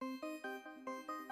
Thank you.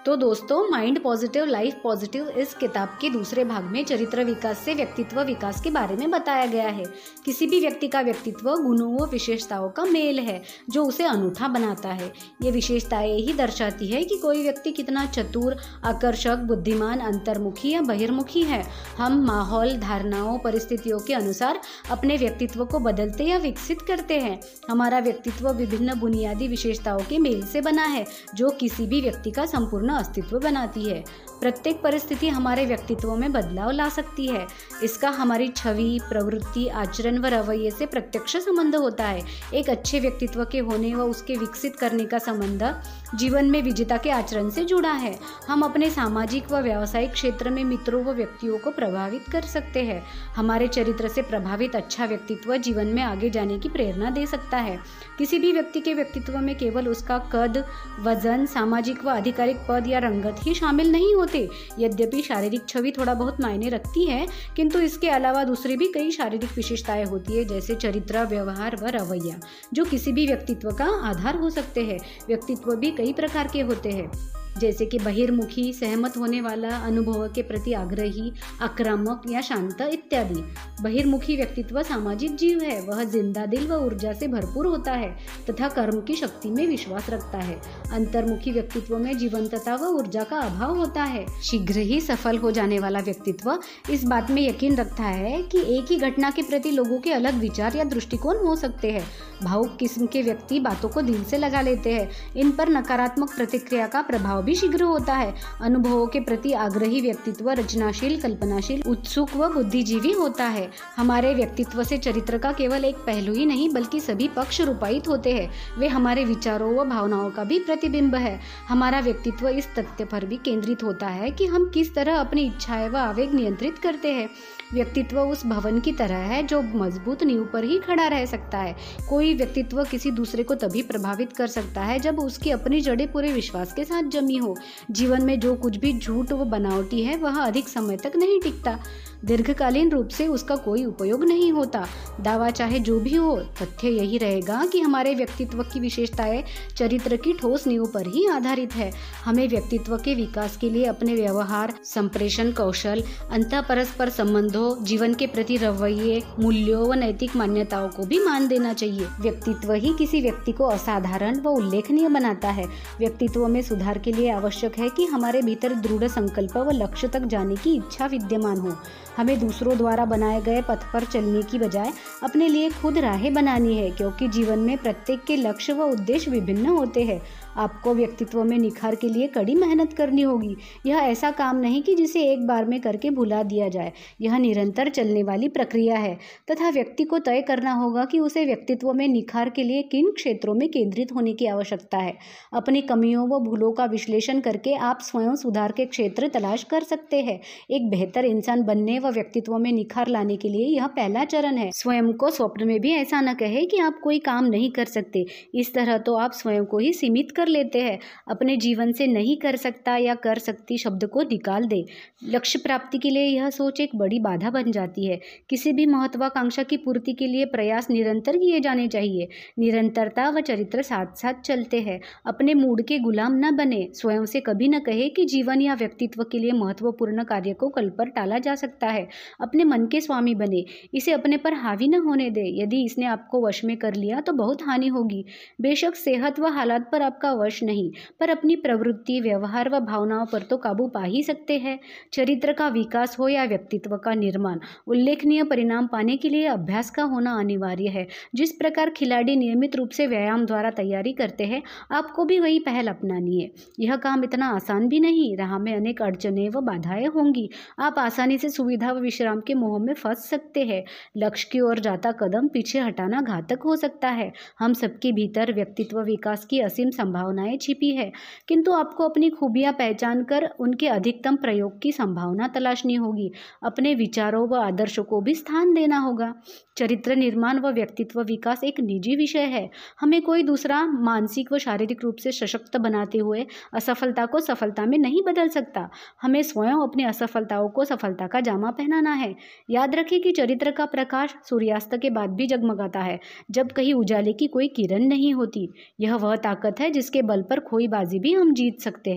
तो दोस्तों mind positive life positive इस किताब के दूसरे भाग में चरित्र विकास से व्यक्तित्व विकास के बारे में बताया गया है। किसी भी व्यक्ति का व्यक्तित्व, गुणों व विशेषताओं का मेल है, जो उसे अनूठा बनाता है। ये विशेषताएँ ही दर्शाती है कि कोई व्यक्ति कितना चतुर, आकर्षक, बुद्धिमान, अंतर्मुखी या बहिर्मुखी है। हम माहौल, धारणाओं, परिस्थितियों के अनुसार अपने व्यक्तित्व को बदलते या विकसित करते हैं। हमारा व्यक्तित्व विभिन्न बुनियादी विशेषताओं के मेल से बना है, जो किसी भी व्यक्ति का संपूर्ण अस्तित्व बनाती है। प्रत्येक परिस्थिति हमारे व्यक्तित्व में बदलाव ला सकती है। इसका हमारी छवि, प्रवृत्ति, आचरण व रवैये से प्रत्यक्ष संबंध होता है। एक अच्छे व्यक्तित्व के होने व उसके विकसित करने का संबंध जीवन में विजेता के आचरण से जुड़ा है। हम अपने सामाजिक व व्यावसायिक क्षेत्र में मित्रों व व्यक्तियों को प्रभावित कर सकते हैं। हमारे चरित्र से प्रभावित अच्छा व्यक्तित्व जीवन में आगे जाने की प्रेरणा दे सकता है। किसी भी व्यक्ति के व्यक्तित्व में केवल उसका कद, वज़न, सामाजिक व आधिकारिक पद या रंगत ही शामिल नहीं होते। यद्यपि शारीरिक छवि थोड़ा बहुत मायने रखती है, किंतु इसके अलावा दूसरी भी कई शारीरिक विशेषताएँ होती है, जैसे चरित्र, व्यवहार व रवैया, जो किसी भी व्यक्तित्व का आधार हो सकते हैं। व्यक्तित्व भी कई प्रकार के होते हैं। जैसे कि बहिर्मुखी, सहमत होने वाला, अनुभव के प्रति आग्रही, आक्रामक या शांत इत्यादि। बहिर्मुखी व्यक्तित्व सामाजिक जीव है, वह ज़िंदा दिल व ऊर्जा से भरपूर होता है तथा कर्म की शक्ति में विश्वास रखता है। अंतर्मुखी व्यक्तित्व में जीवंतता व ऊर्जा का अभाव होता है। शीघ्र ही सफल हो जाने वाला व्यक्तित्व इस बात में यकीन रखता है कि एक ही घटना के प्रति लोगों के अलग विचार या दृष्टिकोण हो सकते हैं। भावुक किस्म के व्यक्ति बातों को दिल से लगा लेते हैं। इन पर नकारात्मक प्रतिक्रिया का प्रभाव भी शीघ्र होता है। अनुभवों के प्रति आग्रही व्यक्तित्व, रचनाशील, कल्पनाशील, उत्सुक व बुद्धिजीवी होता है। हमारे व्यक्तित्व से चरित्र का केवल एक पहलू ही नहीं, बल्कि सभी पक्ष रूपायित होते हैं। वे हमारे विचारों व भावनाओं का भी प्रतिबिंब है। हमारा व्यक्तित्व इस तथ्य पर भी केंद्रित होता है कि हम किस तरह अपनी इच्छाएँ व आवेग नियंत्रित करते हैं। व्यक्तित्व उस भवन की तरह है जो मज़बूत नींव पर ही खड़ा रह सकता है। कोई व्यक्तित्व किसी दूसरे को तभी प्रभावित कर सकता है जब उसकी अपनी जड़ें पूरे विश्वास के साथ जमी हो। जीवन में जो कुछ भी झूठ व बनावटी है, वह अधिक समय तक नहीं टिकता। दीर्घकालीन रूप से उसका कोई उपयोग नहीं होता। दावा चाहे जो भी हो, तथ्य यही रहेगा कि हमारे व्यक्तित्व की विशेषताएँ चरित्र की ठोस नींव पर ही आधारित है। हमें व्यक्तित्व के विकास के लिए अपने व्यवहार, संप्रेषण, कौशल अंत परस्पर संबंधों, जीवन के प्रति रवैये, मूल्यों व नैतिक मान्यताओं को भी मान देना चाहिए। व्यक्तित्व ही किसी व्यक्ति को असाधारण व उल्लेखनीय बनाता है। व्यक्तित्व में सुधार के लिए आवश्यक है कि हमारे भीतर दृढ़ संकल्प व लक्ष्य तक जाने की इच्छा विद्यमान हो। हमें दूसरों द्वारा बनाए गए पथ पर चलने की बजाय अपने लिए खुद राहें बनानी है, क्योंकि जीवन में प्रत्येक के लक्ष्य व उद्देश्य विभिन्न होते हैं। आपको व्यक्तित्व में निखार के लिए कड़ी मेहनत करनी होगी। यह ऐसा काम नहीं कि जिसे एक बार में करके भुला दिया जाए। यह निरंतर चलने वाली प्रक्रिया है। तथा व्यक्ति को तय करना होगा कि उसे व्यक्तित्व में निखार के लिए किन क्षेत्रों में केंद्रित होने की आवश्यकता है। अपनी कमियों व भूलों का विश्लेषण करके आप स्वयं सुधार के क्षेत्र तलाश कर सकते हैं। एक बेहतर इंसान बनने व व्यक्तित्व में निखार लाने के लिए यह पहला चरण है। स्वयं को स्वप्न में भी ऐसा न कहे कि आप कोई काम नहीं कर सकते। इस तरह तो आप स्वयं को ही सीमित कर लेते हैं। अपने जीवन से नहीं कर सकता या कर सकती शब्द को निकाल दे। लक्ष्य प्राप्ति के लिए यह सोच एक बड़ी बाधा बन जाती है। किसी भी महत्वाकांक्षा की पूर्ति के लिए प्रयास निरंतर किए जाने चाहिए। निरंतरता व चरित्र साथ साथ चलते हैं। अपने मूड के गुलाम न बने। स्वयं से कभी न कहे कि जीवन या व्यक्तित्व के लिए महत्वपूर्ण कार्य को कल पर टाला जा सकता है। अपने मन के स्वामी बने, इसे अपने पर हावी न होने दे। यदि इसने आपको वश में कर लिया तो बहुत हानि होगी। बेशक सेहत व हालात पर आपका वश नहीं, पर अपनी प्रवृत्ति, व्यवहार व भावनाओं पर तो काबू पा ही सकते हैं। चरित्र का विकास हो या व्यक्तित्व का निर्माण, उल्लेखनीय परिणाम पाने के लिए अभ्यास का होना अनिवार्य है। जिस प्रकार खिलाड़ी नियमित रूप से व्यायाम द्वारा तैयारी करते हैं, आपको भी वही पहल अपनानी है। यह काम इतना आसान भी नहीं। राह में अनेक अड़चने व बाधाएँ होंगी। आप आसानी से सुविधा व विश्राम के मोह में फंस सकते हैं। लक्ष्य की ओर जाता कदम पीछे हटाना घातक हो सकता है। हम सबके भीतर व्यक्तित्व विकास की असीम संभावनाएँ छिपी है। किंतु आपको अपनी खूबियाँ पहचान कर उनके अधिकतम प्रयोग की संभावना तलाशनी होगी। अपने विचारों व आदर्शों को भी स्थान देना होगा। चरित्र निर्माण व व्यक्तित्व विकास एक निजी विषय है। हमें कोई दूसरा मानसिक व शारीरिक रूप से सशक्त बनाते हुए असफलता को सफलता में नहीं बदल सकता। हमें स्वयं अपनी असफलताओं को सफलता का जामा पहनाना है। याद रखें कि चरित्र का प्रकाश सूर्यास्त के बाद भी जगमगाता है, जब कहीं उजाले की कोई किरण नहीं होती। यह वह ताकत है जिसके बल पर खोईबाजी भी हम जीत सकते हैं।